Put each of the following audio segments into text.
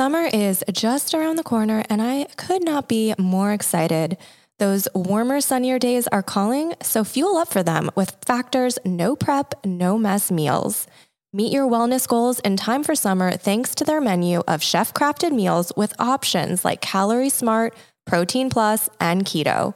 Summer is just around the corner, and I could not be more excited. Those warmer, sunnier days are calling, so fuel up for them with Factor's no prep, no mess meals. Meet your wellness goals in time for summer thanks to their menu of chef crafted meals with options like Calorie Smart, Protein Plus, and Keto.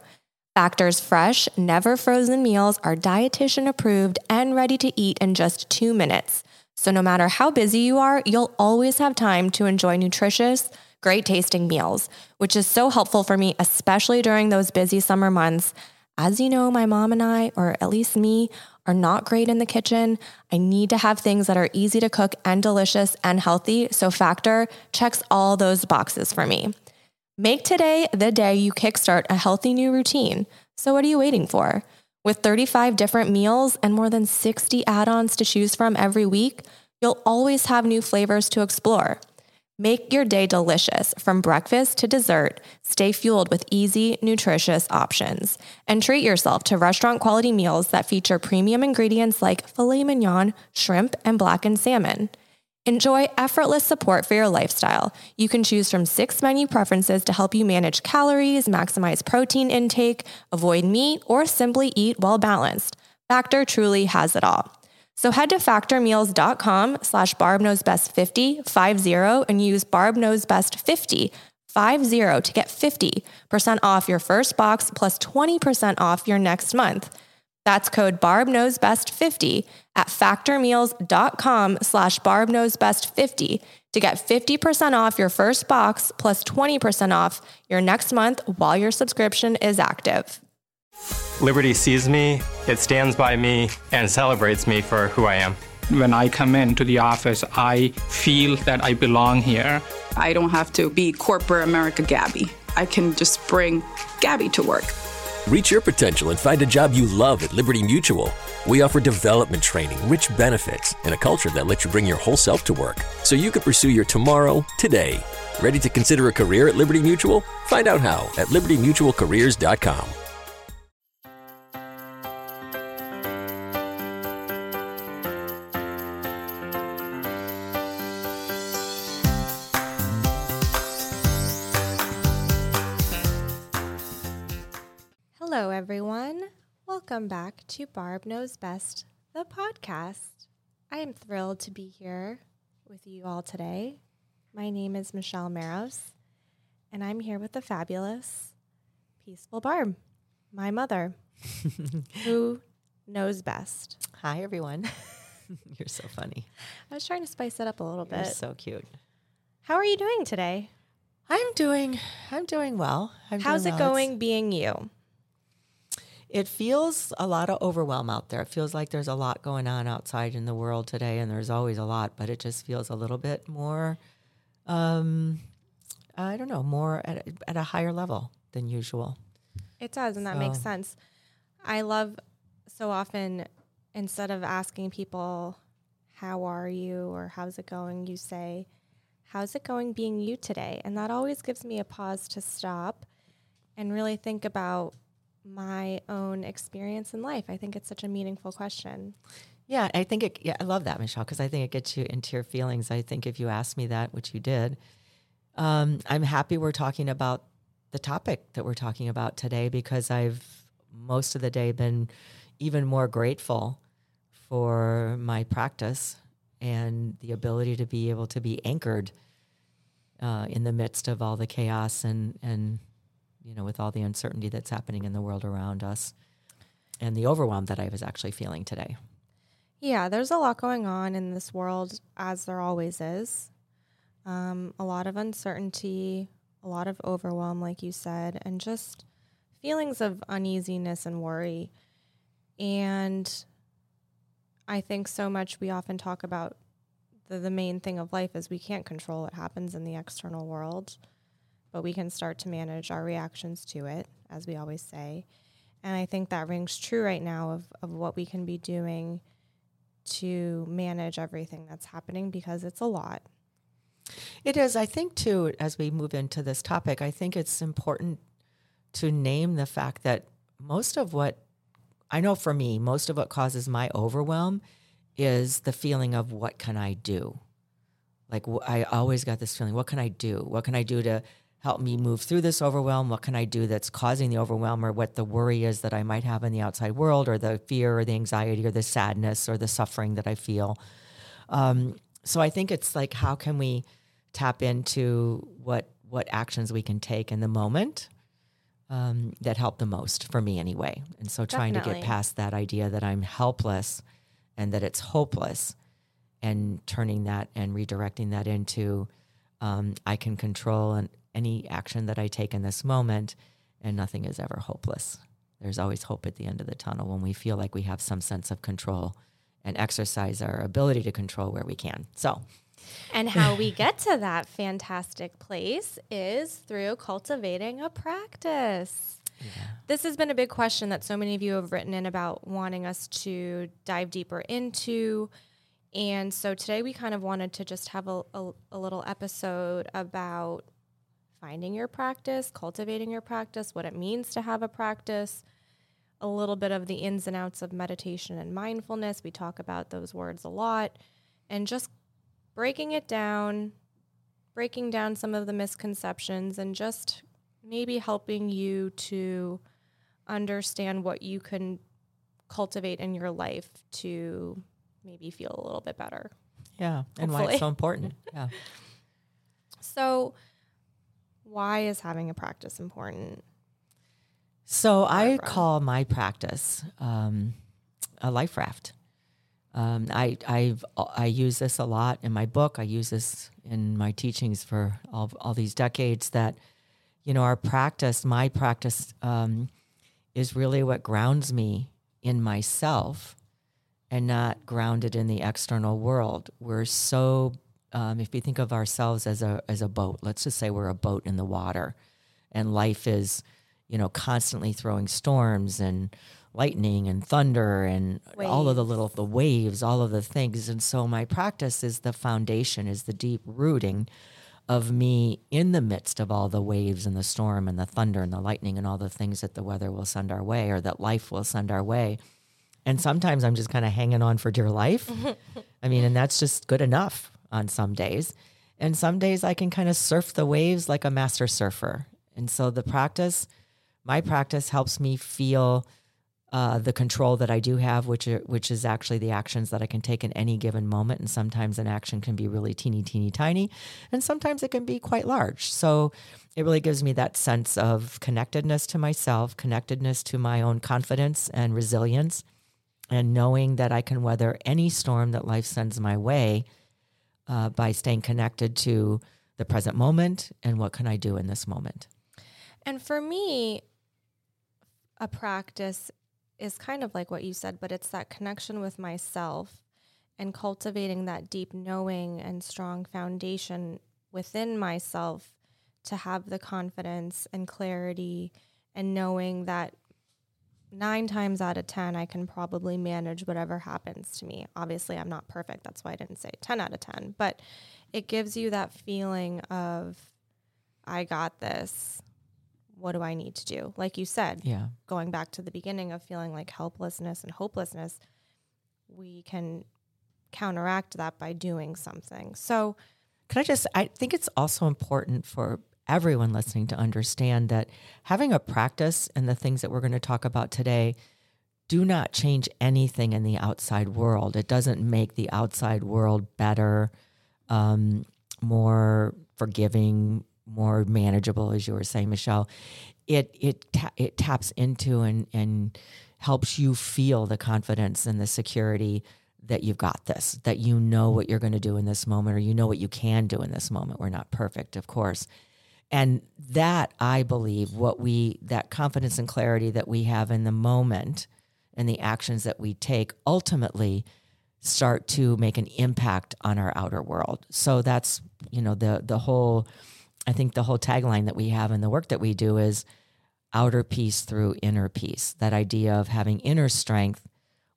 Factor's fresh, never frozen meals are dietitian approved and ready to eat in just two minutes. So, no matter how busy you are, you'll always have time to enjoy nutritious, great tasting meals, which is so helpful for me, especially during those busy summer months. As you know, my mom and I, or at least me, are not great in the kitchen. I need to have things that are easy to cook and delicious and healthy. So, Factor checks all those boxes for me. Make today the day you kickstart a healthy new routine. So, what are you waiting for? With 35 different meals and more than 60 add ons to choose from every week, you'll always have new flavors to explore. Make your day delicious from breakfast to dessert. Stay fueled with easy, nutritious options. And treat yourself to restaurant quality meals that feature premium ingredients like filet mignon, shrimp, and blackened salmon. Enjoy effortless support for your lifestyle. You can choose from six menu preferences to help you manage calories, maximize protein intake, avoid meat, or simply eat well balanced. Factor truly has it all. So head to factormeals.com slash barbknowsbest50, 50, and use barbknowsbest50, 50 to get 50% off your first box plus 20% off your next month. That's code barbknowsbest50 at factormeals.com slash barbknowsbest50 to get 50% off your first box plus 20% off your next month while your subscription is active. Liberty sees me, it stands by me, and celebrates me for who I am. When I come into the office, I feel that I belong here. I don't have to be corporate America Gabby. I can just bring Gabby to work. Reach your potential and find a job you love at Liberty Mutual. We offer development training, rich benefits, and a culture that lets you bring your whole self to work so you can pursue your tomorrow today. Ready to consider a career at Liberty Mutual? Find out how at libertymutualcareers.com. Welcome back to Barb Knows Best, the podcast. I am thrilled to be here with you all today. My name is Michelle Maros, and I'm here with the fabulous, peaceful Barb, my mother, who knows best. Hi, everyone. You're so funny. I was trying to spice it up a little bit. You're bit. so cute. How are you doing today? I'm doing. I'm doing well. I'm How's doing it well. going being you? It feels a lot of overwhelm out there. It feels like there's a lot going on outside in the world today, and there's always a lot, but it just feels a little bit more. Um, I don't know, more at a, at a higher level than usual. It does, and that makes sense. I love so often instead of asking people, How are you? or How's it going? you say, How's it going being you today? And that always gives me a pause to stop and really think about my own experience in life. I think it's such a meaningful question. Yeah, I think it. Yeah, I love that, Michelle, because I think it gets you into your feelings. I think if you asked me that, which you did, um, I'm happy we're talking about the topic that we're talking about today because I've most of the day been even more grateful for my practice and the ability to be able to be anchored uh, in the midst of all the chaos and and you know with all the uncertainty that's happening in the world around us and the overwhelm that I was actually feeling today. Yeah, there's a lot going on in this world, as there always is. Um, a lot of uncertainty, a lot of overwhelm, like you said, and just feelings of uneasiness and worry. And I think so much we often talk about the, the main thing of life is we can't control what happens in the external world, but we can start to manage our reactions to it, as we always say. And I think that rings true right now of, of what we can be doing to manage everything that's happening because it's a lot. It is. I think, too, as we move into this topic, I think it's important to name the fact that most of what I know for me, most of what causes my overwhelm is the feeling of what can I do? Like I always got this feeling, what can I do? What can I do to help me move through this overwhelm? What can I do that's causing the overwhelm or what the worry is that I might have in the outside world or the fear or the anxiety or the sadness or the suffering that I feel? Um, so I think it's like, how can we tap into what what actions we can take in the moment um, that help the most for me anyway. And so trying to get past that idea that I'm helpless and that it's hopeless and turning that and redirecting that into um, I can control an, any action that I take in this moment and nothing is ever hopeless. There's always hope at the end of the tunnel when we feel like we have some sense of control and exercise our ability to control where we can. So, And how we get to that fantastic place is through cultivating a practice. This has been a big question that so many of you have written in about wanting us to dive deeper into. And so today we kind of wanted to just have a, a, a little episode about finding your practice, cultivating your practice, what it means to have a practice, a little bit of the ins and outs of meditation and mindfulness. We talk about those words a lot. And just breaking it down, breaking down some of the misconceptions, and just maybe helping you to understand what you can cultivate in your life to maybe feel a little bit better. yeah, and why it's so important. Yeah. So, why is having a practice important? So I call my practice um, a life raft. Um, I I've I use this a lot in my book. I use this in my teachings for all all these decades. That you know, our practice, my practice, um, is really what grounds me in myself, and not grounded in the external world. We're so um, if we think of ourselves as a as a boat, let's just say we're a boat in the water, and life is you know, constantly throwing storms and lightning and thunder and all of the little the waves, all of the things. And so my practice is the foundation, is the deep rooting of me in the midst of all the waves and the storm and the thunder and the lightning and all the things that the weather will send our way or that life will send our way. And sometimes I'm just kind of hanging on for dear life. I mean, and that's just good enough on some days. And some days I can kind of surf the waves like a master surfer. And so the practice, my practice helps me feel uh, the control that I do have, which are, which is actually the actions that I can take in any given moment. And sometimes an action can be really teeny, teeny, tiny, and sometimes it can be quite large. So it really gives me that sense of connectedness to myself, connectedness to my own confidence and resilience, and knowing that I can weather any storm that life sends my way uh, by staying connected to the present moment and what can I do in this moment. And for me, a practice is kind of like what you said, but it's that connection with myself and cultivating that deep knowing and strong foundation within myself to have the confidence and clarity and knowing that nine times out of 10, I can probably manage whatever happens to me. Obviously, I'm not perfect. That's why I didn't say 10 out of 10, but it gives you that feeling of, I got this. What do I need to do? Like you said, Yeah. going back to the beginning of feeling like helplessness and hopelessness, we can counteract that by doing something. So, Can I just, I think it's also important for everyone listening to understand that having a practice and the things that we're going to talk about today do not change anything in the outside world. It doesn't make the outside world better, um, more forgiving, more manageable, as you were saying, Michelle. It it ta- it taps into and and helps you feel the confidence and the security that you've got this, that you know what you're going to do in this moment, or you know what you can do in this moment. We're not perfect, of course. And that, I believe, what we, that confidence and clarity that we have in the moment and the actions that we take ultimately start to make an impact on our outer world. So that's, you know, the, the whole, I think the whole tagline that we have in the work that we do is outer peace through inner peace. That idea of having inner strength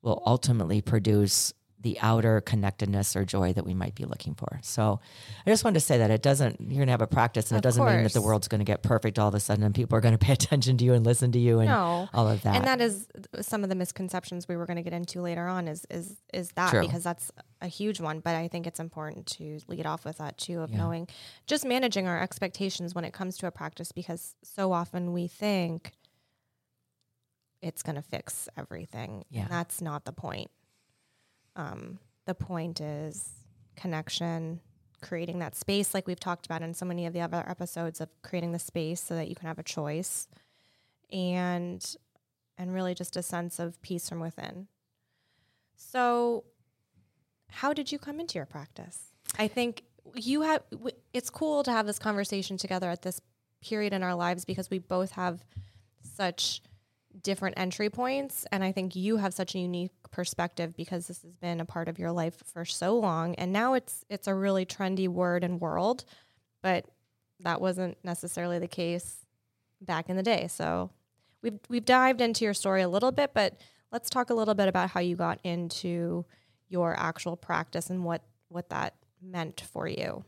will ultimately produce the outer connectedness or joy that we might be looking for. So I just wanted to say that it doesn't, you're going to have a practice and Of it doesn't mean that the world's going to get perfect all of a sudden and people are going to pay attention to you and listen to you and No. all of that. And that is some of the misconceptions we were going to get into later on is is is that True. because that's a huge one, but I think it's important to lead off with that too of Yeah. knowing just managing our expectations when it comes to a practice because so often we think it's going to fix everything. Yeah. And that's not the point. Um, the point is connection, creating that space like we've talked about in so many of the other episodes of creating the space so that you can have a choice and and really just a sense of peace from within. So how did you come into your practice? I think you have it's cool to have this conversation together at this period in our lives because we both have such different entry points and I think you have such a unique perspective because this has been a part of your life for so long and now it's it's a really trendy word and world but that wasn't necessarily the case back in the day so we've we've dived into your story a little bit but let's talk a little bit about how you got into your actual practice and what what that meant for you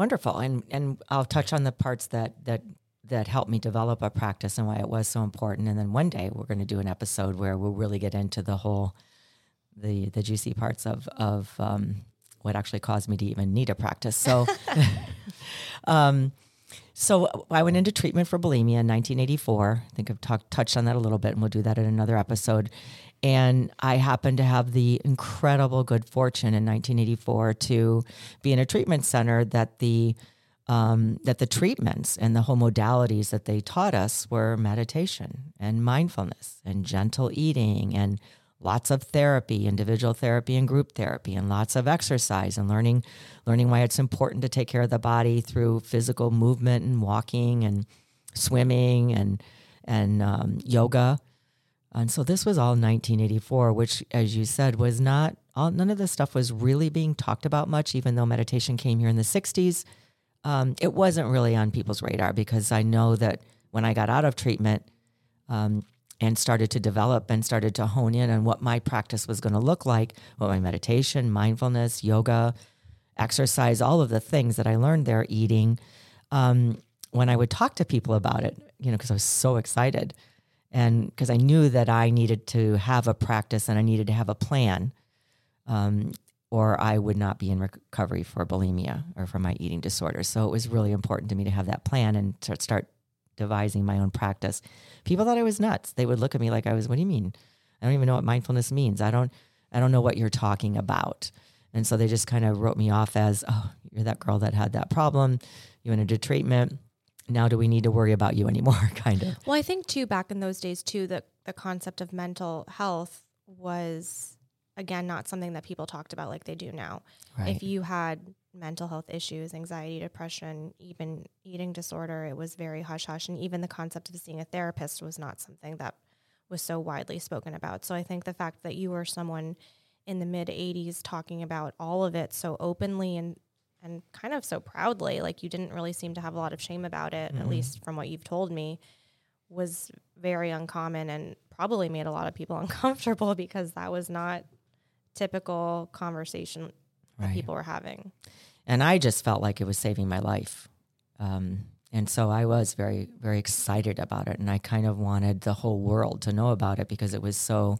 Wonderful. And and I'll touch on the parts that that that helped me develop a practice and why it was so important. And then one day we're going to do an episode where we'll really get into the whole the the juicy parts of of um, what actually caused me to even need a practice. So um so I went into treatment for bulimia in 1984. I think I've talked touched on that a little bit, and we'll do that in another episode. And I happened to have the incredible good fortune in 1984 to be in a treatment center that the um, that the treatments and the whole modalities that they taught us were meditation and mindfulness and gentle eating and lots of therapy, individual therapy and group therapy, and lots of exercise and learning learning why it's important to take care of the body through physical movement and walking and swimming and and um, yoga. And so this was all 1984, which, as you said, was not all. None of this stuff was really being talked about much, even though meditation came here in the 60s. Um, it wasn't really on people's radar because I know that when I got out of treatment um, and started to develop and started to hone in on what my practice was going to look like, what my meditation, mindfulness, yoga, exercise, all of the things that I learned there, eating, um, when I would talk to people about it, you know, because I was so excited and because I knew that I needed to have a practice and I needed to have a plan, um, or I would not be in recovery for bulimia or for my eating disorder. So it was really important to me to have that plan and to start devising my own practice. People thought I was nuts. They would look at me like I was, "What do you mean? I don't even know what mindfulness means. I don't, I don't know what you're talking about." And so they just kind of wrote me off as, "Oh, you're that girl that had that problem. You went into treatment." Now, do we need to worry about you anymore? kind of. Well, I think too back in those days too that the concept of mental health was again not something that people talked about like they do now. Right. If you had mental health issues, anxiety, depression, even eating disorder, it was very hush hush and even the concept of seeing a therapist was not something that was so widely spoken about. So I think the fact that you were someone in the mid 80s talking about all of it so openly and and kind of so proudly like you didn't really seem to have a lot of shame about it at mm-hmm. least from what you've told me was very uncommon and probably made a lot of people uncomfortable because that was not typical conversation that Right. people were having. and I just felt like it was saving my life. Um, and so I was very, very excited about it. And I kind of wanted the whole world to know about it because it was so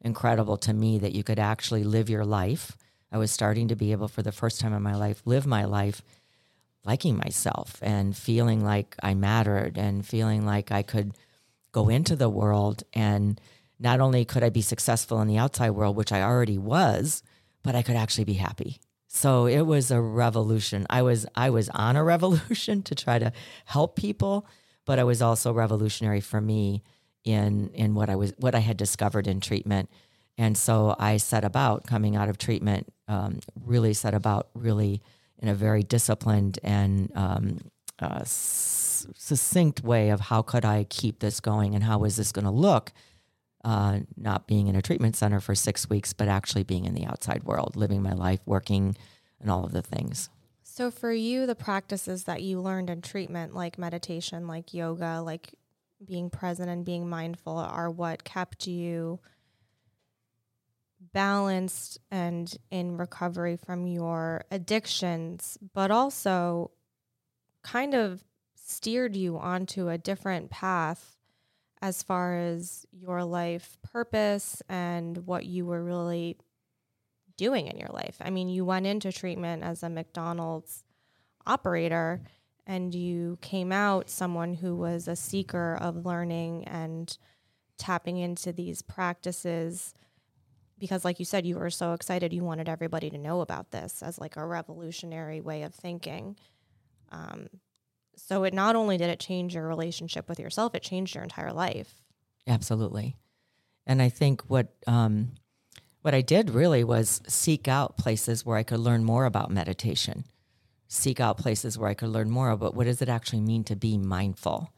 incredible to me that you could actually live your life. I was starting to be able, for the first time in my life, live my life liking myself and feeling like I mattered and feeling like I could go into the world and not only could I be successful in the outside world, which I already was, but I could actually be happy. So it was a revolution. I was I was on a revolution to try to help people, but I was also revolutionary for me in in what I was what I had discovered in treatment. And so I set about coming out of treatment, um, really set about really in a very disciplined and um, uh, succinct way of how could I keep this going and how was this going to look uh, not being in a treatment center for six weeks, but actually being in the outside world, living my life, working, and all of the things. So for you the practices that you learned in treatment like meditation, like yoga, like being present and being mindful are what kept you balanced and in recovery from your addictions, but also kind of steered you onto a different path as far as your life purpose and what you were really doing in your life. I mean, you went into treatment as a McDonald's operator and you came out someone who was a seeker of learning and tapping into these practices because like you said you were so excited you wanted everybody to know about this as like a revolutionary way of thinking um, so it not only did it change your relationship with yourself it changed your entire life Absolutely. And I think what um, what I did really was seek out places where I could learn more about meditation, seek out places where I could learn more about what does it actually mean to be mindful.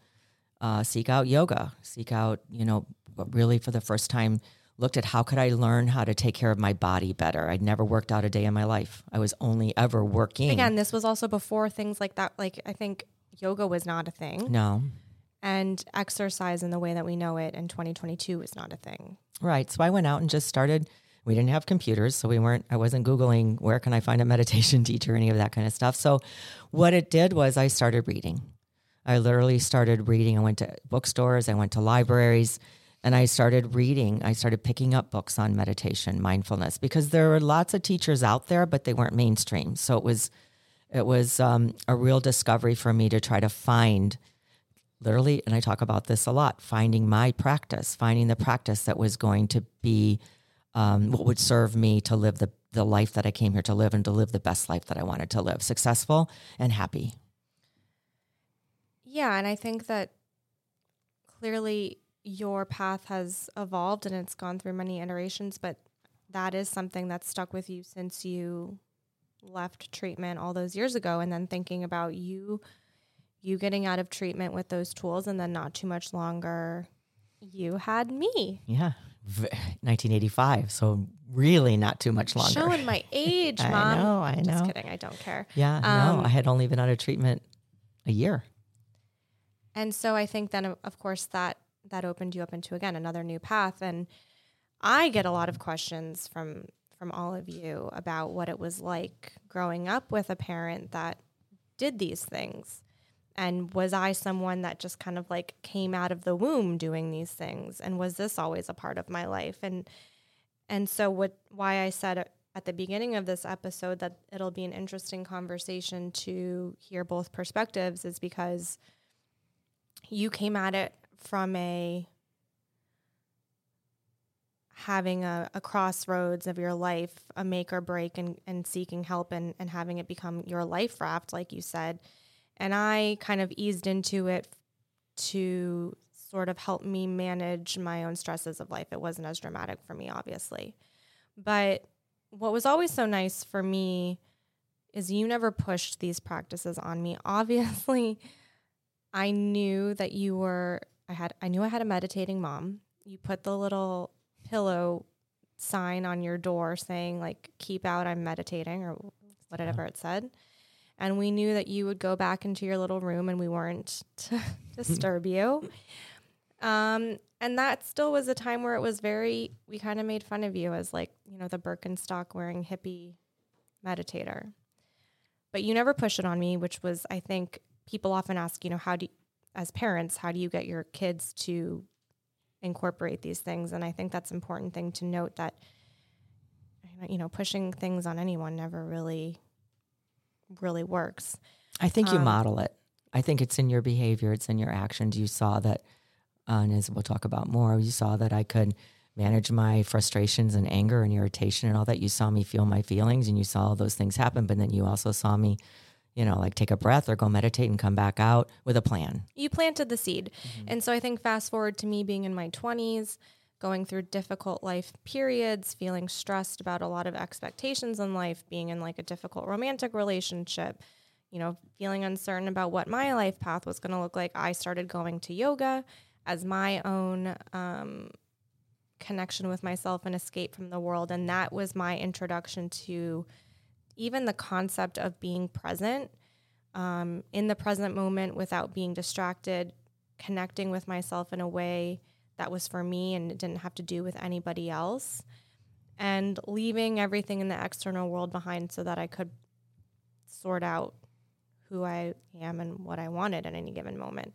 Uh, seek out yoga, seek out you know really for the first time looked at how could I learn how to take care of my body better. I'd never worked out a day in my life. I was only ever working. again this was also before things like that like i think yoga was not a thing no, and exercise in the way that we know it in 2022 is not a thing Right. So I went out and just started. We didn't have computers, so we weren't, I wasn't Googling where can I find a meditation teacher, any of that kind of stuff. So what it did was I started reading. I literally started reading. I went to bookstores, I went to libraries, and I started reading. I started picking up books on meditation, mindfulness, because there were lots of teachers out there, but they weren't mainstream. So it was, it was um, a real discovery for me to try to find literally, and I talk about this a lot, finding my practice, finding the practice that was going to be um, what would serve me to live the, the life that I came here to live and to live the best life that I wanted to live, successful and happy. Yeah, and I think that clearly your path has evolved and it's gone through many iterations, but that is something that's stuck with you since you left treatment all those years ago and then thinking about you you getting out of treatment with those tools and then not too much longer you had me Yeah. V- 1985. So really not too much longer. showing my age I mom know, I know. just kidding i don't care yeah. Um, no, I had only been out of treatment a year. And so I think then, of course, that that opened you up into again another new path. And I get a lot of questions from from all of you about what it was like growing up with a parent that did these things. And was I someone that just kind of like came out of the womb doing these things? And was this always a part of my life? And and so what why I said at the beginning of this episode that it'll be an interesting conversation to hear both perspectives is because you came at it from a having a, a crossroads of your life, a make or break and, and seeking help and, and having it become your life raft, like you said. And I kind of eased into it to sort of help me manage my own stresses of life. It wasn't as dramatic for me, obviously. But what was always so nice for me is you never pushed these practices on me. Obviously, I knew that you were I had I knew I had a meditating mom. You put the little pillow sign on your door saying like keep out I'm meditating or whatever it said. And we knew that you would go back into your little room and we weren't to disturb you. Um, and that still was a time where it was very, we kind of made fun of you as like, you know, the Birkenstock wearing hippie meditator. But you never pushed it on me, which was, I think, people often ask, you know, how do you, as parents, how do you get your kids to incorporate these things? And I think that's an important thing to note that, you know, pushing things on anyone never really, really works. I think you Um, model it. I think it's in your behavior, it's in your actions. You saw that, uh, and as we'll talk about more, you saw that I could manage my frustrations and anger and irritation and all that. You saw me feel my feelings and you saw all those things happen, but then you also saw me, you know, like take a breath or go meditate and come back out with a plan. you planted the seed. And so I think fast forward to me being in my 20s, going through difficult life periods, feeling stressed about a lot of expectations in life, being in like a difficult romantic relationship, you know, feeling uncertain about what my life path was going to look like. I started going to yoga as my own um, connection with myself and escape from the world. And that was my introduction to even the concept of being present um, in the present moment without being distracted, connecting with myself in a way that was for me and it didn't have to do with anybody else. and leaving everything in the external world behind so that I could sort out who I am and what I wanted at any given moment.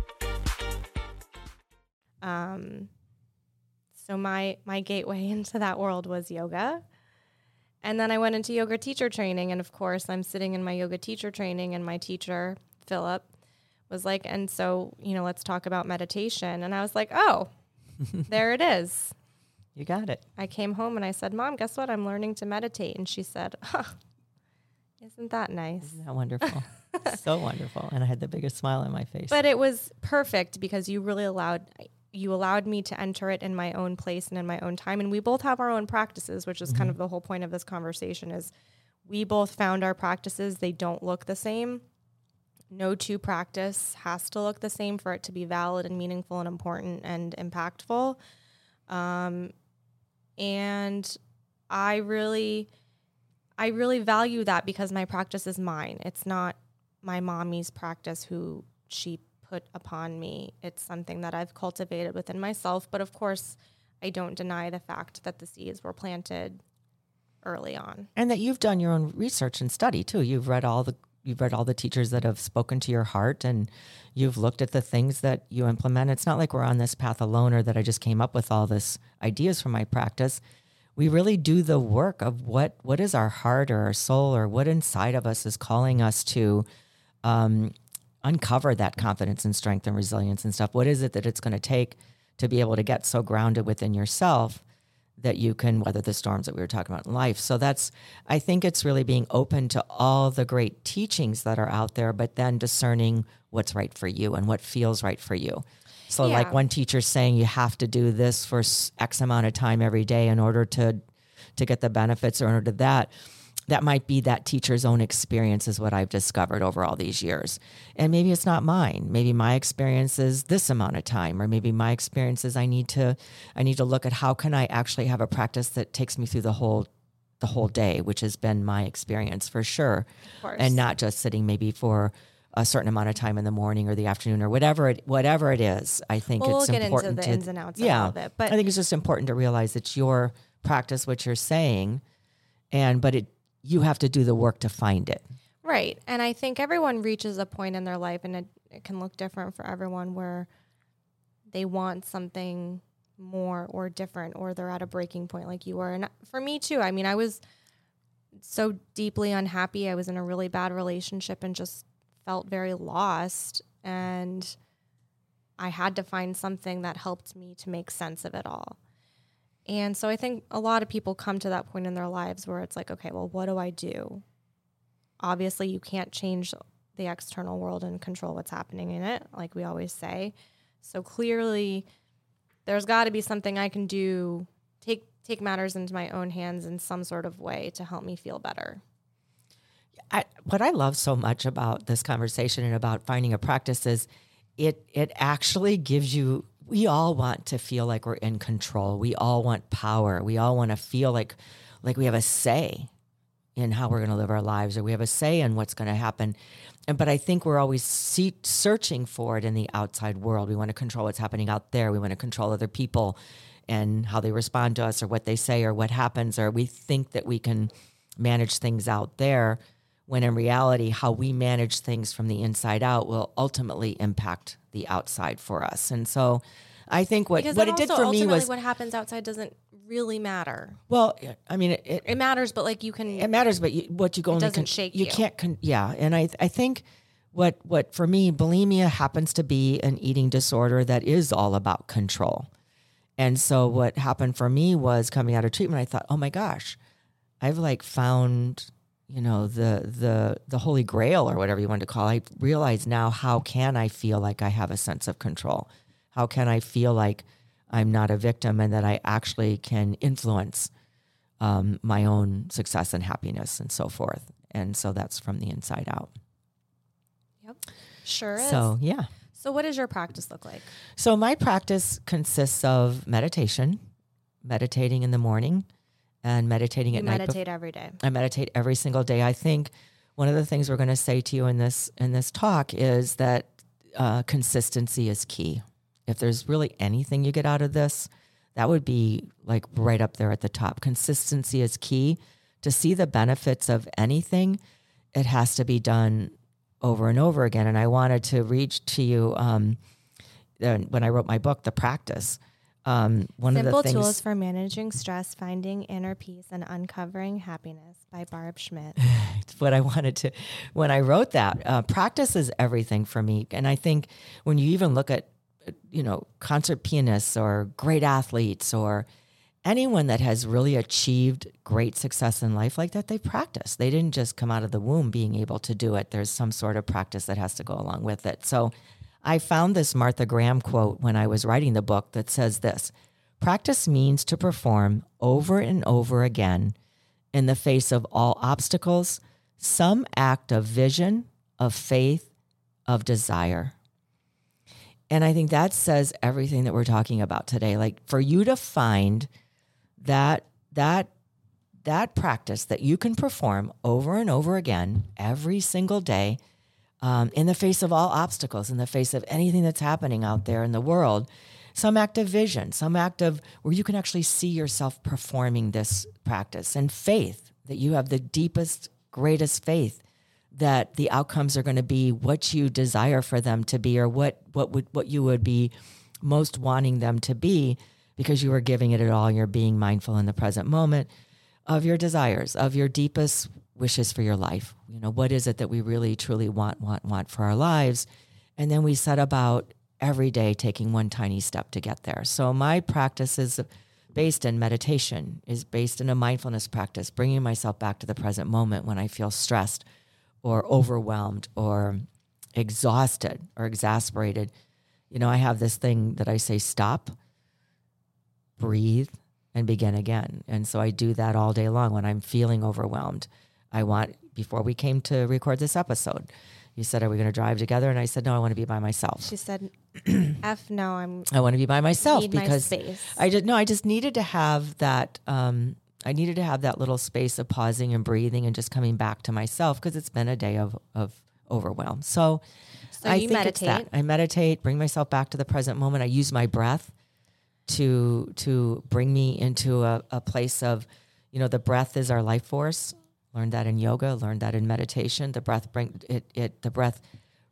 Um, so my my gateway into that world was yoga. And then I went into yoga teacher training and of course I'm sitting in my yoga teacher training and my teacher, Philip, was like, and so, you know, let's talk about meditation. And I was like, oh, there it is. You got it. I came home and I said, Mom, guess what? I'm learning to meditate. And she said, huh, Isn't that nice? Isn't that wonderful? so wonderful. And I had the biggest smile on my face. But it was perfect because you really allowed you allowed me to enter it in my own place and in my own time. And we both have our own practices which is mm-hmm. kind of the whole point of this conversation is we both found our practices. They don't look the same. No two practice has to look the same for it to be valid and meaningful and important and impactful. Um, and i really i really value that because my practice is mine. It's not my mommy's practice who she put upon me. It's something that I've cultivated within myself. But of course, I don't deny the fact that the seeds were planted early on. And that you've done your own research and study too. You've read all the you've read all the teachers that have spoken to your heart and you've looked at the things that you implement. It's not like we're on this path alone or that I just came up with all this ideas from my practice. We really do the work of what what is our heart or our soul or what inside of us is calling us to um, uncover that confidence and strength and resilience and stuff. What is it that it's going to take to be able to get so grounded within yourself that you can weather the storms that we were talking about in life? So that's, I think it's really being open to all the great teachings that are out there, but then discerning what's right for you and what feels right for you. So, yeah. like one teacher saying you have to do this for X amount of time every day in order to to get the benefits or in order to that that might be that teacher's own experience is what I've discovered over all these years. And maybe it's not mine. Maybe my experience is this amount of time or maybe my experience is I need to I need to look at how can I actually have a practice that takes me through the whole the whole day, which has been my experience for sure. And not just sitting maybe for a certain amount of time in the morning or the afternoon or whatever it whatever it is. I think well, it's we'll important to ins and outs yeah, of it. But I think it's just important to realize it's your practice, what you're saying, and but it you have to do the work to find it. Right. And I think everyone reaches a point in their life, and it, it can look different for everyone, where they want something more or different, or they're at a breaking point like you were. And for me, too, I mean, I was so deeply unhappy. I was in a really bad relationship and just felt very lost. And I had to find something that helped me to make sense of it all. And so I think a lot of people come to that point in their lives where it's like, okay, well, what do I do? Obviously, you can't change the external world and control what's happening in it, like we always say. So clearly, there's got to be something I can do, take take matters into my own hands in some sort of way to help me feel better. I, what I love so much about this conversation and about finding a practice is it it actually gives you we all want to feel like we're in control. We all want power. We all want to feel like like we have a say in how we're going to live our lives or we have a say in what's going to happen. And but I think we're always see, searching for it in the outside world. We want to control what's happening out there. We want to control other people and how they respond to us or what they say or what happens or we think that we can manage things out there when in reality how we manage things from the inside out will ultimately impact the outside for us. And so I think what, what it did for me was what happens outside doesn't really matter. Well, I mean, it, it, it matters, but like you can, it matters, but you, what you go doesn't can, shake you. You can't, con, yeah. And I, I think what, what for me, bulimia happens to be an eating disorder that is all about control. And so what happened for me was coming out of treatment, I thought, oh my gosh, I've like found you know the the the holy grail or whatever you want to call it. I realize now how can I feel like I have a sense of control? How can I feel like I'm not a victim and that I actually can influence um, my own success and happiness and so forth. And so that's from the inside out. Yep. Sure is. So, yeah. So, what does your practice look like? So, my practice consists of meditation, meditating in the morning, and meditating You at night. bef- meditate every day. I meditate every single day. I think one of the things we're going to say to you in this in this talk is that uh, consistency is key. If there's really anything you get out of this, that would be like right up there at the top. Consistency is key. To see the benefits of anything, it has to be done over and over again. And I wanted to reach to you um, when I wrote my book, The Practice. Um, one Simple of the things, tools for managing stress, finding inner peace, and uncovering happiness by Barb Schmidt. what I wanted to when I wrote that. Uh, practice is everything for me, and I think when you even look at you know concert pianists or great athletes or anyone that has really achieved great success in life like that, they practice. They didn't just come out of the womb being able to do it. There's some sort of practice that has to go along with it. So I found this Martha Graham quote when I was writing the book that says this Practice means to perform over and over again in the face of all obstacles some act of vision, of faith, of desire. And I think that says everything that we're talking about today. Like for you to find that that that practice that you can perform over and over again every single day um, in the face of all obstacles, in the face of anything that's happening out there in the world, some act of vision, some act of where you can actually see yourself performing this practice and faith that you have the deepest, greatest faith that the outcomes are going to be what you desire for them to be or what what would what you would be most wanting them to be because you are giving it at all. You're being mindful in the present moment of your desires of your deepest wishes for your life you know what is it that we really truly want want want for our lives and then we set about every day taking one tiny step to get there so my practice is based in meditation is based in a mindfulness practice bringing myself back to the present moment when i feel stressed or overwhelmed or exhausted or exasperated. You know, I have this thing that I say stop, breathe, and begin again. And so I do that all day long when I'm feeling overwhelmed. I want, before we came to record this episode, you said, Are we going to drive together? And I said, No, I want to be by myself. She said, "F no, I'm I want to be by myself need my because space." I did no, I just needed to have that um I needed to have that little space of pausing and breathing and just coming back to myself because it's been a day of of overwhelm. So, So I you think it's that. meditate. I meditate, bring myself back to the present moment. I use my breath to to bring me into a, a place of, you know, the breath is our life force. Learned that in yoga, learned that in meditation. The breath bring it it the breath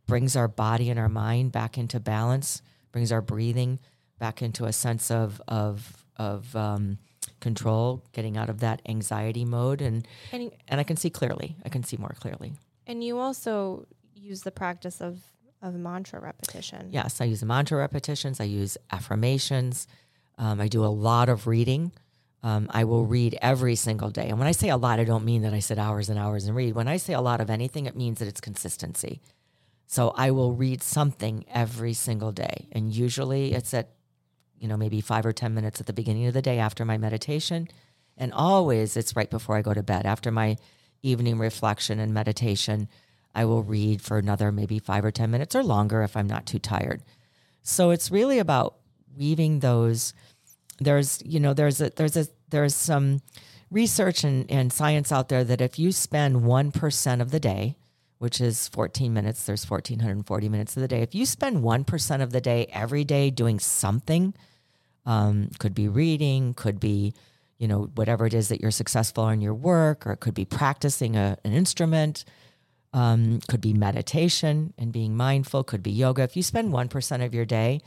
brings our body and our mind back into balance, brings our breathing back into a sense of of of um, control, getting out of that anxiety mode, and And- and I can see clearly. I can see more clearly. And you also use the practice of of mantra repetition. Yes, I use mantra repetitions. I use affirmations. Um, I do a lot of reading. Um, I will read every single day. And when I say a lot, I don't mean that I sit hours and hours and read. When I say a lot of anything, it means that it's consistency. So I will read something every single day. And usually it's at, you know, maybe five or 10 minutes at the beginning of the day after my meditation. And always it's right before I go to bed. After my evening reflection and meditation, I will read for another maybe five or 10 minutes or longer if I'm not too tired. So it's really about weaving those. There's, you know, there's a, there's a, there's some research and, and science out there that if you spend 1% of the day, which is 14 minutes, there's 1440 minutes of the day. If you spend 1% of the day every day doing something, um, could be reading, could be, you know, whatever it is that you're successful in your work, or it could be practicing a, an instrument, um, could be meditation and being mindful, could be yoga. If you spend 1% of your day,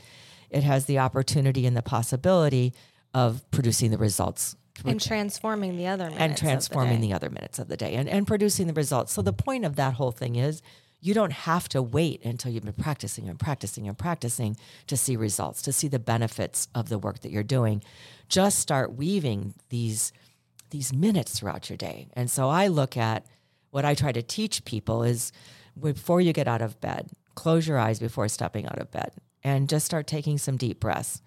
it has the opportunity and the possibility of producing the results And transforming the other minutes and of the transforming day. the, other minutes of the day and, and producing the results. So the point of that whole thing is you don't have to wait until you've been practicing and practicing and practicing to see results, to see the benefits of the work that you're doing. Just start weaving these these minutes throughout your day. And so I look at what I try to teach people is before you get out of bed, close your eyes before stepping out of bed and just start taking some deep breaths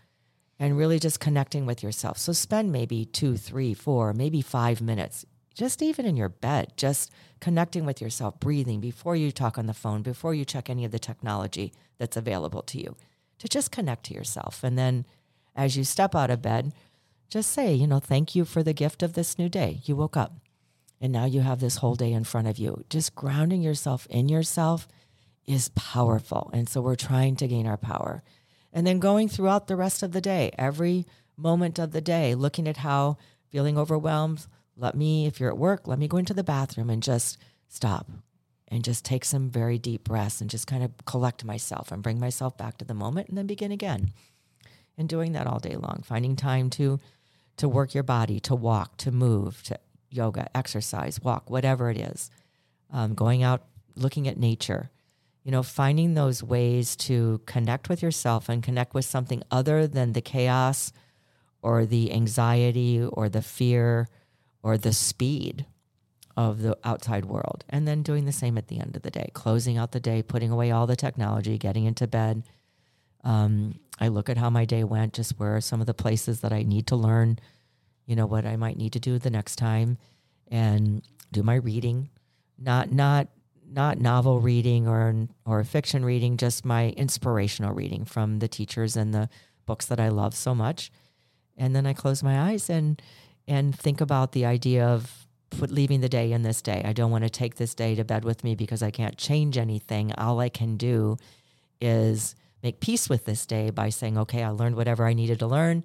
and really just connecting with yourself. So spend maybe two, three, four, maybe five minutes, just even in your bed, just connecting with yourself, breathing before you talk on the phone, before you check any of the technology that's available to you, to just connect to yourself. And then as you step out of bed, just say, you know, thank you for the gift of this new day. You woke up and now you have this whole day in front of you. Just grounding yourself in yourself is powerful. And so we're trying to gain our power. And then going throughout the rest of the day, every moment of the day, looking at how feeling overwhelmed, let me, if you're at work, let me go into the bathroom and just stop and just take some very deep breaths and just kind of collect myself and bring myself back to the moment and then begin again. And doing that all day long, finding time to to work your body, to walk, to move, to yoga, exercise, walk, whatever it is. Um, going out, looking at nature, you know, finding those ways to connect with yourself and connect with something other than the chaos or the anxiety or the fear or the speed of the outside world. And then doing the same at the end of the day, closing out the day, putting away all the technology, getting into bed. Um, I look at how my day went, just where are some of the places that I need to learn, you know, what I might need to do the next time and do my reading. Not not not novel reading or or fiction reading, just my inspirational reading from the teachers and the books that I love so much. And then I close my eyes and and think about the idea of put leaving the day in this day. I don't want to take this day to bed with me because I can't change anything. All I can do is make peace with this day by saying, okay, I learned whatever I needed to learn.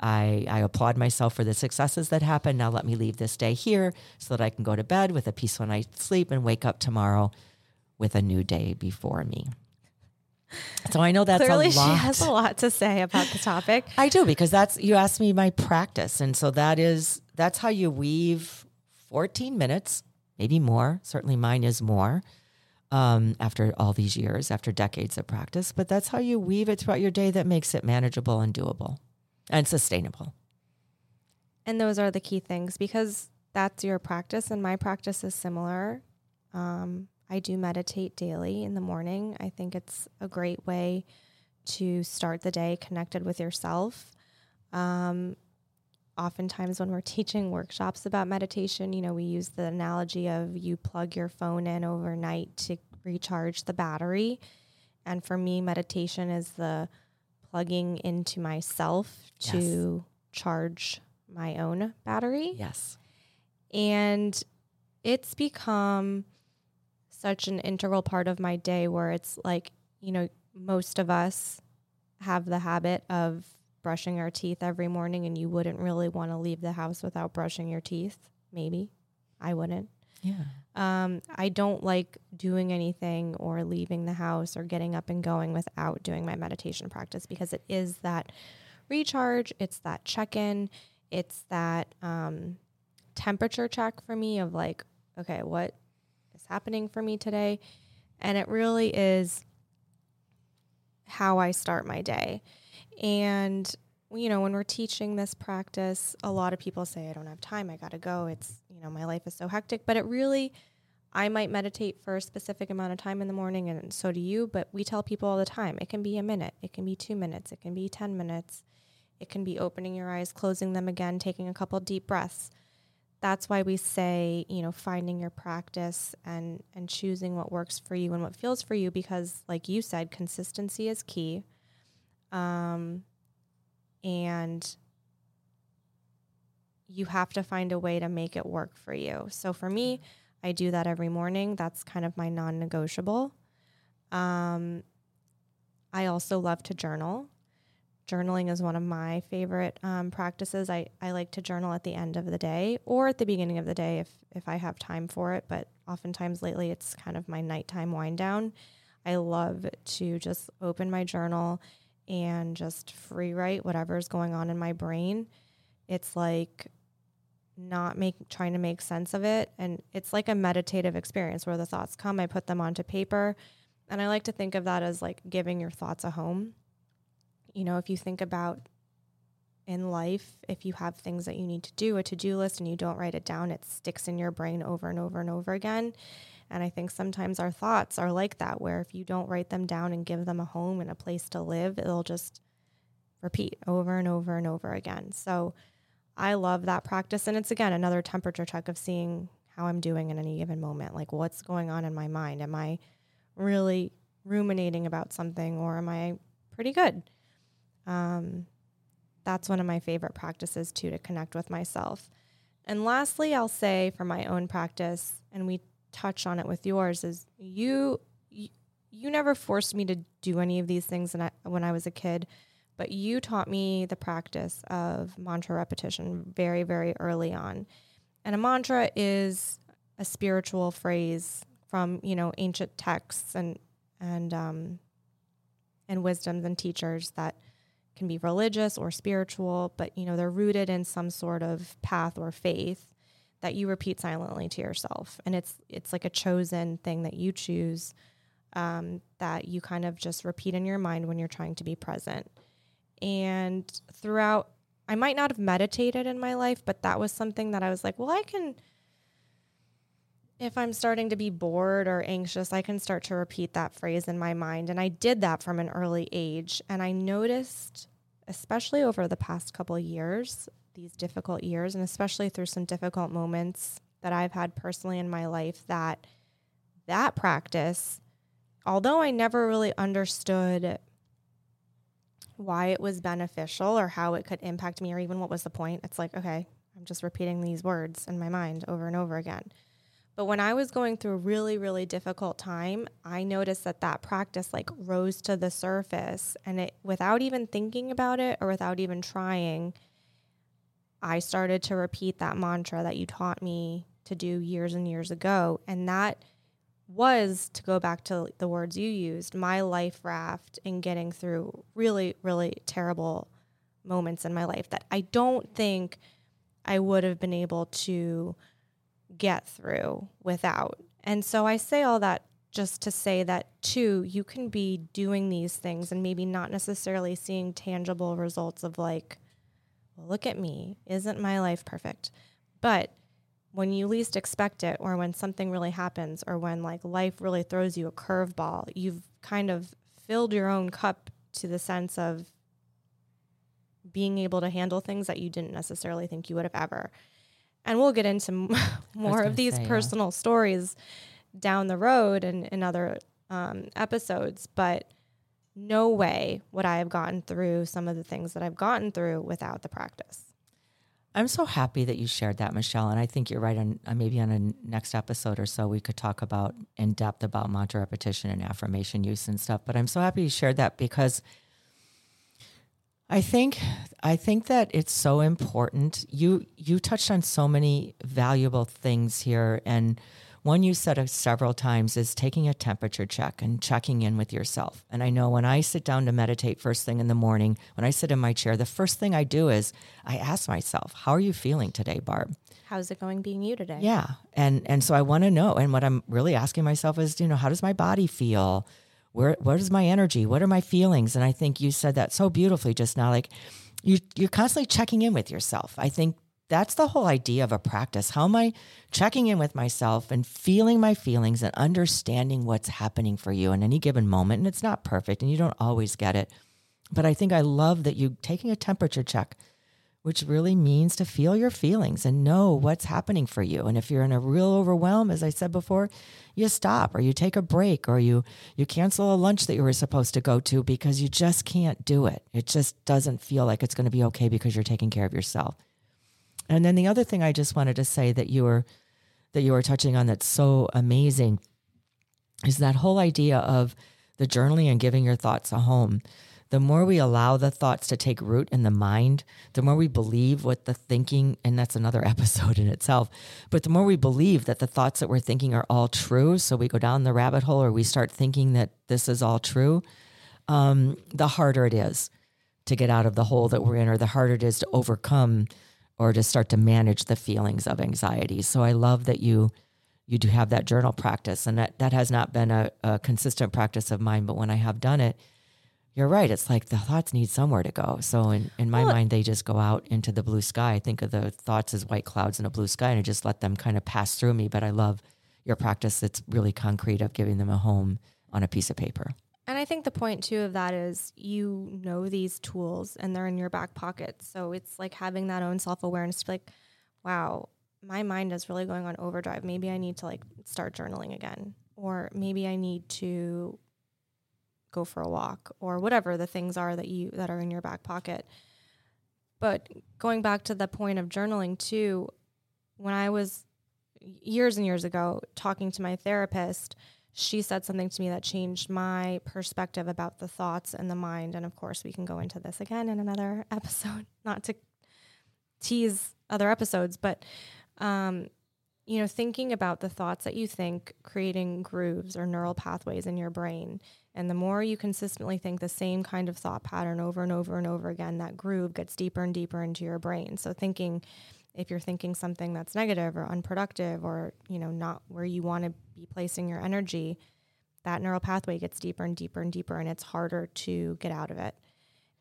I, I applaud myself for the successes that happened. Now let me leave this day here so that I can go to bed with a peaceful night's sleep and wake up tomorrow with a new day before me. So I know that's Clearly, a lot. she has a lot to say about the topic. I do because that's you asked me my practice, and so that is that's how you weave 14 minutes, maybe more. Certainly, mine is more. Um, after all these years, after decades of practice, but that's how you weave it throughout your day that makes it manageable and doable and sustainable. And those are the key things because that's your practice, and my practice is similar. Um, I do meditate daily in the morning. I think it's a great way to start the day connected with yourself. Um, oftentimes, when we're teaching workshops about meditation, you know, we use the analogy of you plug your phone in overnight to recharge the battery. And for me, meditation is the plugging into myself Yes. to charge my own battery. Yes. And it's become such an integral part of my day where it's like, you know, most of us have the habit of brushing our teeth every morning, and you wouldn't really want to leave the house without brushing your teeth. Maybe I wouldn't. Yeah. Um, I don't like doing anything or leaving the house or getting up and going without doing my meditation practice because it is that recharge, it's that check in, it's that um, temperature check for me of like, okay, what is happening for me today? And it really is how I start my day. And you know, when we're teaching this practice, a lot of people say, I don't have time, I gotta go. It's, you know, my life is so hectic. But it really, I might meditate for a specific amount of time in the morning, and so do you. But we tell people all the time it can be a minute, it can be two minutes, it can be 10 minutes, it can be opening your eyes, closing them again, taking a couple deep breaths. That's why we say, you know, finding your practice and and choosing what works for you and what feels for you because like you said, consistency is key. Um and you have to find a way to make it work for you. So for me, I do that every morning. That's kind of my non-negotiable. Um, I also love to journal. Journaling is one of my favorite um, practices. I, I like to journal at the end of the day or at the beginning of the day if if I have time for it. But oftentimes lately, it's kind of my nighttime wind down. I love to just open my journal and just free write whatever's going on in my brain. It's like not make trying to make sense of it and it's like a meditative experience where the thoughts come, I put them onto paper, and I like to think of that as like giving your thoughts a home. You know, if you think about in life, if you have things that you need to do, a to-do list and you don't write it down, it sticks in your brain over and over and over again. And I think sometimes our thoughts are like that, where if you don't write them down and give them a home and a place to live, it'll just repeat over and over and over again. So I love that practice. And it's again another temperature check of seeing how I'm doing in any given moment. Like what's going on in my mind? Am I really ruminating about something or am I pretty good? Um, that's one of my favorite practices too to connect with myself. And lastly, I'll say for my own practice, and we touch on it with yours, is you you, you never forced me to do any of these things when I, when I was a kid, but you taught me the practice of mantra repetition very, very early on. And a mantra is a spiritual phrase from you know ancient texts and and um, and wisdoms and teachers that can be religious or spiritual, but you know they're rooted in some sort of path or faith that you repeat silently to yourself, and it's it's like a chosen thing that you choose um, that you kind of just repeat in your mind when you're trying to be present. And throughout, I might not have meditated in my life, but that was something that I was like, well, I can if I'm starting to be bored or anxious, I can start to repeat that phrase in my mind. And I did that from an early age. And I noticed, especially over the past couple years, these difficult years, and especially through some difficult moments that I've had personally in my life, that that practice, although I never really understood why it was beneficial or how it could impact me or even what was the point, it's like, okay, I'm just repeating these words in my mind over and over again but when I was going through a really, really difficult time, I noticed that that practice like rose to the surface and it, without even thinking about it or without even trying, I started to repeat that mantra that you taught me to do years and years ago. And that was to go back to the words you used, my life raft in getting through really, really terrible moments in my life that I don't think I would have been able to get through without. And so I say all that just to say that too, you can be doing these things and maybe not necessarily seeing tangible results of like, well, look at me. Isn't my life perfect? But when you least expect it, or when something really happens, or when like life really throws you a curveball, you've kind of filled your own cup to the sense of being able to handle things that you didn't necessarily think you would have ever and we'll get into more of these say, personal yeah. stories down the road and in other um, episodes but no way would i have gotten through some of the things that i've gotten through without the practice i'm so happy that you shared that michelle and i think you're right on uh, maybe on a next episode or so we could talk about in depth about mantra repetition and affirmation use and stuff but i'm so happy you shared that because I think I think that it's so important. You you touched on so many valuable things here and one you said several times is taking a temperature check and checking in with yourself. And I know when I sit down to meditate first thing in the morning, when I sit in my chair, the first thing I do is I ask myself, "How are you feeling today, Barb?" How's it going being you today? Yeah. And and so I want to know and what I'm really asking myself is, you know, how does my body feel? where what is my energy what are my feelings and i think you said that so beautifully just now like you you're constantly checking in with yourself i think that's the whole idea of a practice how am i checking in with myself and feeling my feelings and understanding what's happening for you in any given moment and it's not perfect and you don't always get it but i think i love that you taking a temperature check which really means to feel your feelings and know what's happening for you. And if you're in a real overwhelm, as I said before, you stop or you take a break or you you cancel a lunch that you were supposed to go to because you just can't do it. It just doesn't feel like it's going to be okay because you're taking care of yourself. And then the other thing I just wanted to say that you were that you were touching on that's so amazing is that whole idea of the journaling and giving your thoughts a home. The more we allow the thoughts to take root in the mind, the more we believe what the thinking, and that's another episode in itself, but the more we believe that the thoughts that we're thinking are all true, so we go down the rabbit hole or we start thinking that this is all true, um, the harder it is to get out of the hole that we're in, or the harder it is to overcome or to start to manage the feelings of anxiety. So I love that you you do have that journal practice, and that that has not been a, a consistent practice of mine, but when I have done it, you're right. It's like the thoughts need somewhere to go. So in, in my well, mind, they just go out into the blue sky. I think of the thoughts as white clouds in a blue sky and I just let them kind of pass through me. But I love your practice that's really concrete of giving them a home on a piece of paper. And I think the point too of that is you know these tools and they're in your back pocket. So it's like having that own self awareness to like, wow, my mind is really going on overdrive. Maybe I need to like start journaling again. Or maybe I need to go for a walk or whatever the things are that you that are in your back pocket. But going back to the point of journaling too, when I was years and years ago talking to my therapist, she said something to me that changed my perspective about the thoughts and the mind. And of course, we can go into this again in another episode, not to tease other episodes, but um, you know, thinking about the thoughts that you think, creating grooves or neural pathways in your brain. And the more you consistently think the same kind of thought pattern over and over and over again, that groove gets deeper and deeper into your brain. So thinking if you're thinking something that's negative or unproductive or, you know, not where you want to be placing your energy, that neural pathway gets deeper and deeper and deeper and it's harder to get out of it.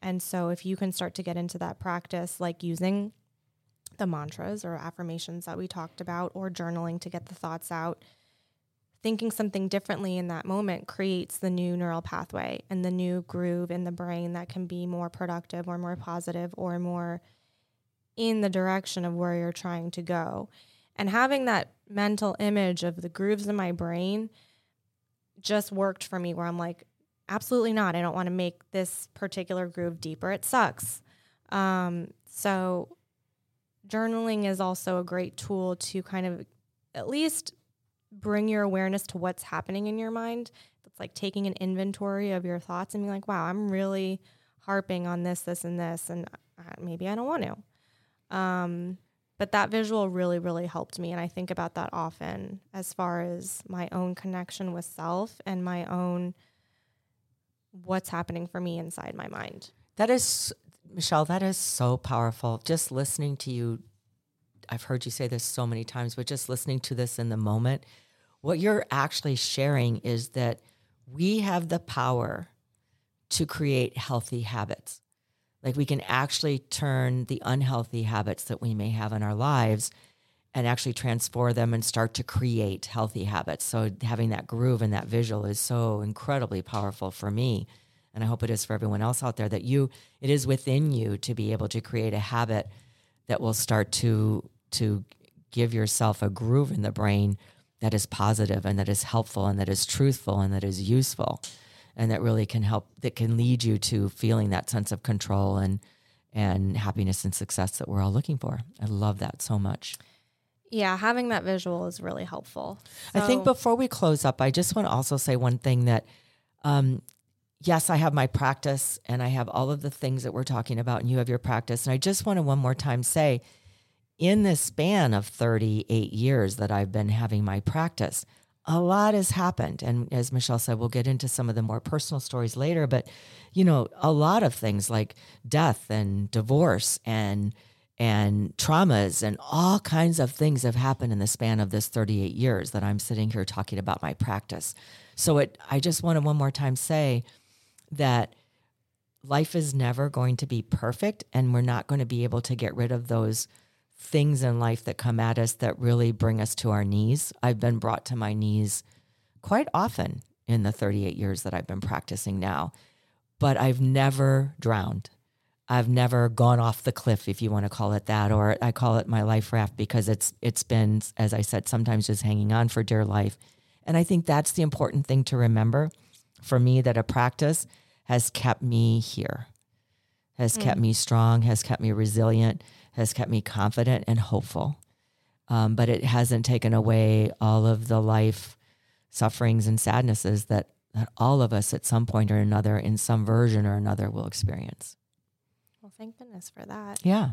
And so if you can start to get into that practice like using the mantras or affirmations that we talked about or journaling to get the thoughts out, thinking something differently in that moment creates the new neural pathway and the new groove in the brain that can be more productive or more positive or more in the direction of where you're trying to go. And having that mental image of the grooves in my brain just worked for me where I'm like, absolutely not. I don't want to make this particular groove deeper. It sucks. Um, so, journaling is also a great tool to kind of at least bring your awareness to what's happening in your mind. It's like taking an inventory of your thoughts and being like, wow, I'm really harping on this, this, and this, and uh, maybe I don't want to. Um, but that visual really, really helped me. And I think about that often as far as my own connection with self and my own what's happening for me inside my mind. That is, Michelle, that is so powerful. Just listening to you, I've heard you say this so many times, but just listening to this in the moment, what you're actually sharing is that we have the power to create healthy habits. Like we can actually turn the unhealthy habits that we may have in our lives and actually transform them and start to create healthy habits. So having that groove and that visual is so incredibly powerful for me. And I hope it is for everyone else out there that you it is within you to be able to create a habit that will start to to give yourself a groove in the brain that is positive and that is helpful and that is truthful and that is useful and that really can help that can lead you to feeling that sense of control and and happiness and success that we're all looking for. I love that so much. Yeah, having that visual is really helpful. So, I think before we close up, I just want to also say one thing that um, yes, I have my practice and I have all of the things that we're talking about, and you have your practice. And I just want to one more time say in this span of 38 years that I've been having my practice, a lot has happened. And as Michelle said, we'll get into some of the more personal stories later. But, you know, a lot of things like death and divorce and and traumas and all kinds of things have happened in the span of this 38 years that I'm sitting here talking about my practice. So it I just want to one more time say that life is never going to be perfect and we're not going to be able to get rid of those things in life that come at us that really bring us to our knees. I've been brought to my knees quite often in the 38 years that I've been practicing now, but I've never drowned. I've never gone off the cliff, if you want to call it that, or I call it my life raft because it's it's been, as I said, sometimes just hanging on for dear life. And I think that's the important thing to remember for me that a practice has kept me here, has mm. kept me strong, has kept me resilient, has kept me confident and hopeful. Um, but it hasn't taken away all of the life sufferings and sadnesses that, that all of us at some point or another, in some version or another, will experience. Well, thank goodness for that. Yeah.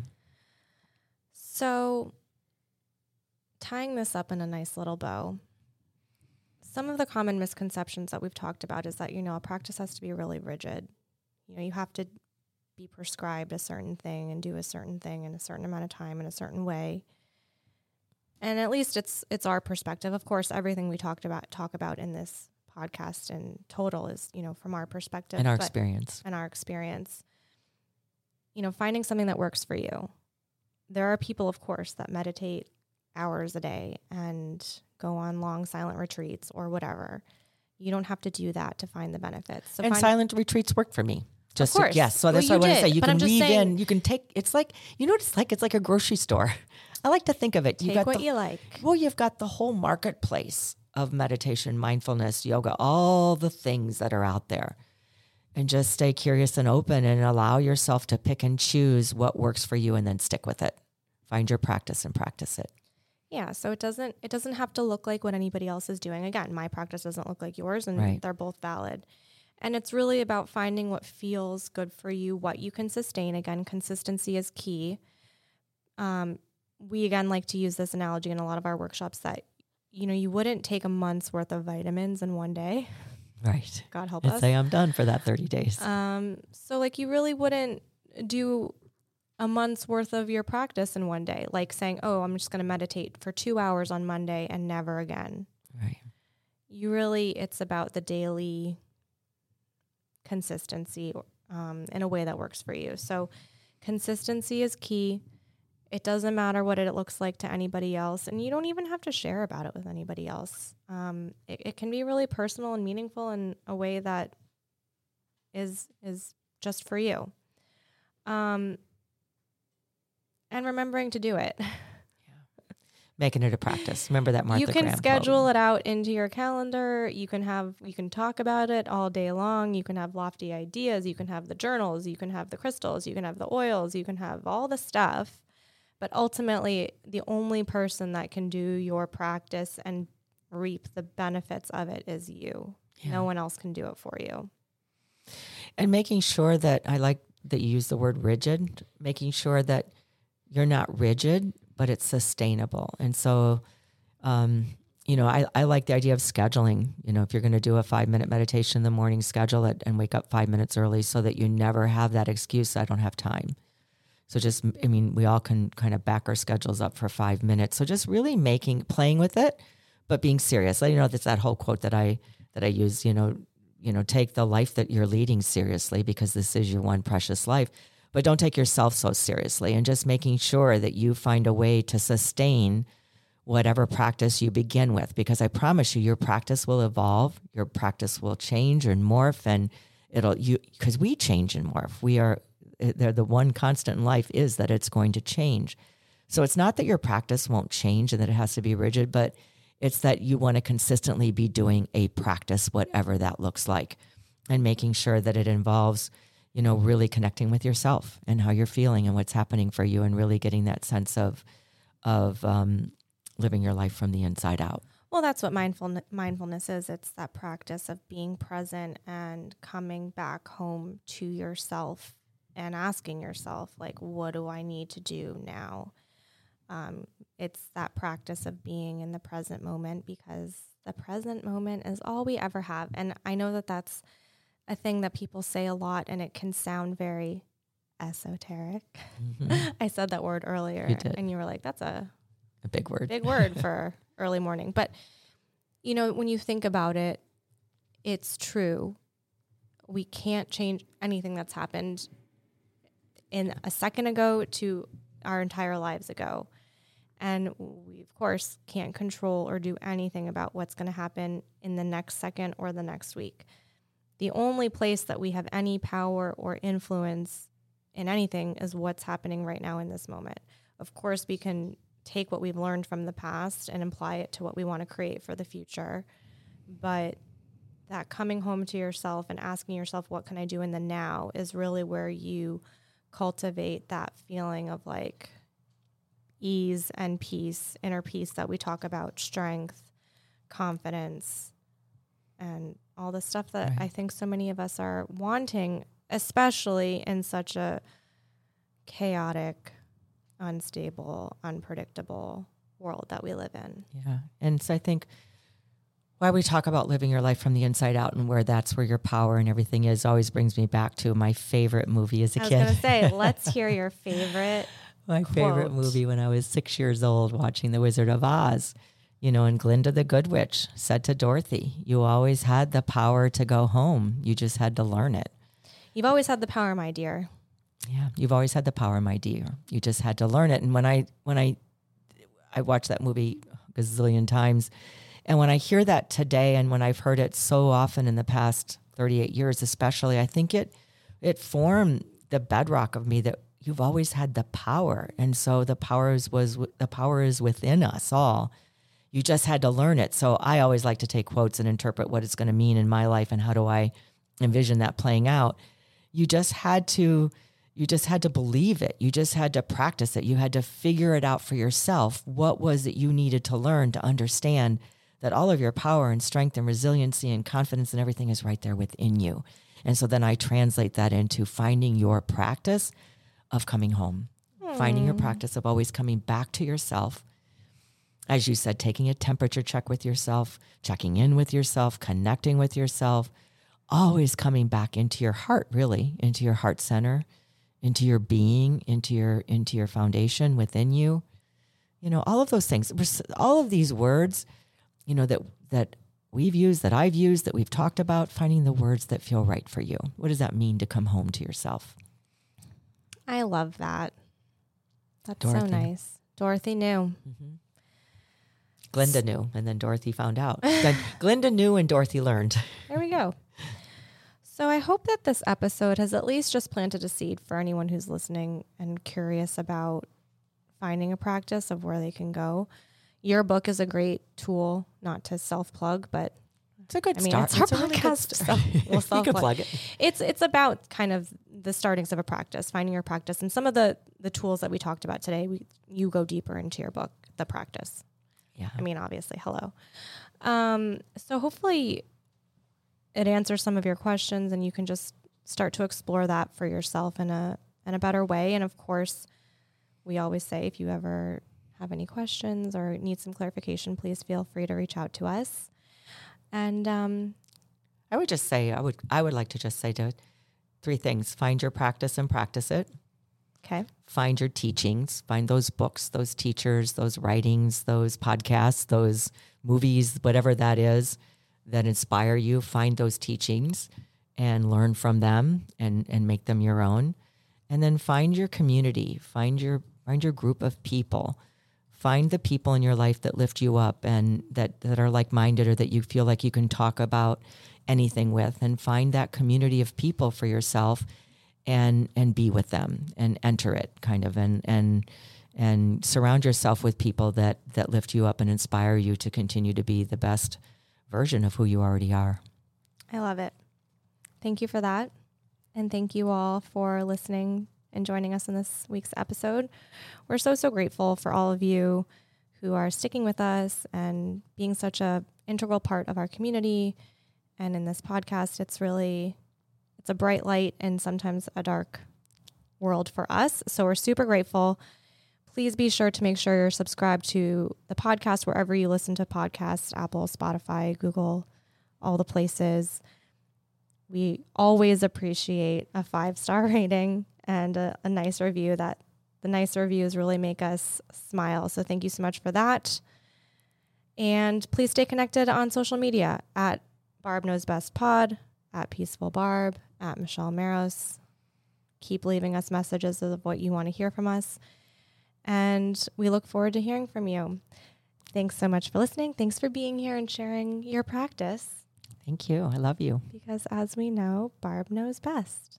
So, tying this up in a nice little bow, some of the common misconceptions that we've talked about is that, you know, a practice has to be really rigid. You know, you have to be prescribed a certain thing and do a certain thing in a certain amount of time in a certain way. And at least it's it's our perspective. Of course, everything we talked about talk about in this podcast in total is, you know, from our perspective and our experience. And our experience. You know, finding something that works for you. There are people, of course, that meditate hours a day and go on long silent retreats or whatever. You don't have to do that to find the benefits. So and silent retreats work for me. Just to- course. yes. So Well, that's what I want to say. You can weave saying- in. You can take. It's like you know what it's like. It's like a grocery store. I like to think of it. You Take got what the, you like. Well, you've got the whole marketplace of meditation, mindfulness, yoga, all the things that are out there. And just stay curious and open and allow yourself to pick and choose what works for you and then stick with it. Find your practice and practice it. Yeah, so it doesn't it doesn't have to look like what anybody else is doing. Again, my practice doesn't look like yours and Right. they're both valid. And it's really about finding what feels good for you, what you can sustain. Again, consistency is key. Um, we again like to use this analogy in a lot of our workshops that you know, you wouldn't take a month's worth of vitamins in one day. Right. God help And us. say I'm done for that 30 days. Um, so like you really wouldn't do a month's worth of your practice in one day, like saying, "Oh, I'm just going to meditate for 2 hours on Monday and never again." right. You really it's about the daily consistency um, in a way that works for you. So consistency is key. It doesn't matter what it looks like to anybody else, and you don't even have to share about it with anybody else. Um, it, it can be really personal and meaningful in a way that is is just for you. Um, and remembering to do it. Making it a practice. Remember that Martha you can Graham schedule quote. it out into your calendar. You can have you can talk about it all day long. You can have lofty ideas. You can have the journals. You can have the crystals. You can have the oils. You can have all the stuff. But ultimately, the only person that can do your practice and reap the benefits of it is you. No one else can do it for you. And making sure that I like that you use the word rigid, making sure that you're not rigid, but it's sustainable. And so, um, you know, I, I like the idea of scheduling. You know, if you're going to do a five minute meditation in the morning, schedule it and wake up five minutes early so that you never have that excuse, I don't have time. So just, I mean, we all can kind of back our schedules up for five minutes. So just really making, playing with it, but being serious. Let you know, that's that whole quote that I, that I use, you know, you know, take the life that you're leading seriously because this is your one precious life. But don't take yourself so seriously and just making sure that you find a way to sustain whatever practice you begin with because I promise you your practice will evolve, your practice will change and morph and it'll you because we change and morph. We are eh, they're the one constant in life is that it's going to change. So it's not that your practice won't change and that it has to be rigid, but it's that you want to consistently be doing a practice, whatever that looks like, and making sure that it involves, you know, really connecting with yourself and how you're feeling and what's happening for you, and really getting that sense of of um, living your life from the inside out. Well, that's what mindful mindfulness is. It's that practice of being present and coming back home to yourself and asking yourself, like, what do I need to do now? Um, it's that practice of being in the present moment because the present moment is all we ever have. And I know that that's a thing that people say a lot and it can sound very esoteric. Mm-hmm. I said that word earlier You did. and you were like, that's a A big word. big word for early morning. But you know, when you think about it, it's true. We can't change anything that's happened in a second ago to our entire lives ago. And we, of course, can't control or do anything about what's going to happen in the next second or the next week. The only place that we have any power or influence in anything is what's happening right now in this moment. Of course, we can take what we've learned from the past and apply it to what we want to create for the future. But that coming home to yourself and asking yourself, what can I do in the now, is really where you cultivate that feeling of like ease and peace, inner peace that we talk about, strength, confidence, and all the stuff that I think so many of us are wanting, especially in such a chaotic, unstable, unpredictable world that we live in. Yeah. And so I think why we talk about living your life from the inside out and where that's where your power and everything is always brings me back to my favorite movie as a I was kid. going to say, let's hear your favorite. my favorite movie when I was six years old watching The Wizard of Oz. You know, and Glinda the Good Witch said to Dorothy, You always had the power to go home. You just had to learn it. You've always had the power, my dear. Yeah, you've always had the power, my dear. You just had to learn it. And when I when I I watched that movie a gazillion times, And when I hear that today and when I've heard it so often in the past 38 years especially, I think it it formed the bedrock of me that you've always had the power. And so the power is, was the power is within us all. You just had to learn it. So I always like to take quotes and interpret what it's going to mean in my life and how do I envision that playing out. You just had to you just had to believe it. You just had to practice it. You had to figure it out for yourself. What was it you needed to learn to understand that all of your power and strength and resiliency and confidence and everything is right there within you. And so then I translate that into finding your practice of coming home, mm. finding your practice of always coming back to yourself. As you said, taking a temperature check with yourself, checking in with yourself, connecting with yourself, always coming back into your heart, really, into your heart center into your being, into your into your foundation within you. You know, all of those things. All of these words, you know, that that we've used, that I've used, that we've talked about, finding the words that feel right for you. What does that mean to come home to yourself? I love that. That's Dorothy. so nice. Dorothy knew. Mm-hmm. Glinda knew, and then Dorothy found out. Glinda knew, and Dorothy learned. There we go. So I hope that this episode has at least just planted a seed for anyone who's listening and curious about finding a practice of where they can go. Your book is a great tool, not to self plug, but it's a good I mean, start. It's our it's podcast. So we'll self plug it. It's it's about kind of the startings of a practice, finding your practice, and some of the the tools that we talked about today. We you go deeper into your book, the practice. Yeah. I mean, obviously, hello. Um, so hopefully it answers some of your questions and you can just start to explore that for yourself in a in a better way and of course we always say if you ever have any questions or need some clarification please feel free to reach out to us and um, i would just say i would i would like to just say to three things find your practice and practice it okay. Find your teachings. Find those books those teachers those writings those podcasts those movies whatever that is that inspire you, find those teachings and learn from them and, and make them your own. And then find your community, find your find your group of people. Find the people in your life that lift you up and that, that are like minded or that you feel like you can talk about anything with. And find that community of people for yourself and and be with them and enter it kind of and and and surround yourself with people that that lift you up and inspire you to continue to be the best version of who you already are. I love it. Thank you for that. And thank you all for listening and joining us in this week's episode. We're so, so grateful for all of you who are sticking with us and being such a integral part of our community. And in this podcast, it's really it's a bright light and sometimes a dark world for us. So we're super grateful please be sure to make sure you're subscribed to the podcast wherever you listen to podcasts Apple, Spotify, Google, all the places. We always appreciate a five star rating and a, a nice review. That the nice reviews really make us smile. So thank you so much for that. And please stay connected on social media at Barb Knows Best Pod, at Peaceful Barb, at Michelle Maros. Keep leaving us messages of what you want to hear from us. And we look forward to hearing from you. Thanks so much for listening. Thanks for being here and sharing your practice. Thank you. I love you. Because as we know, Barb knows best.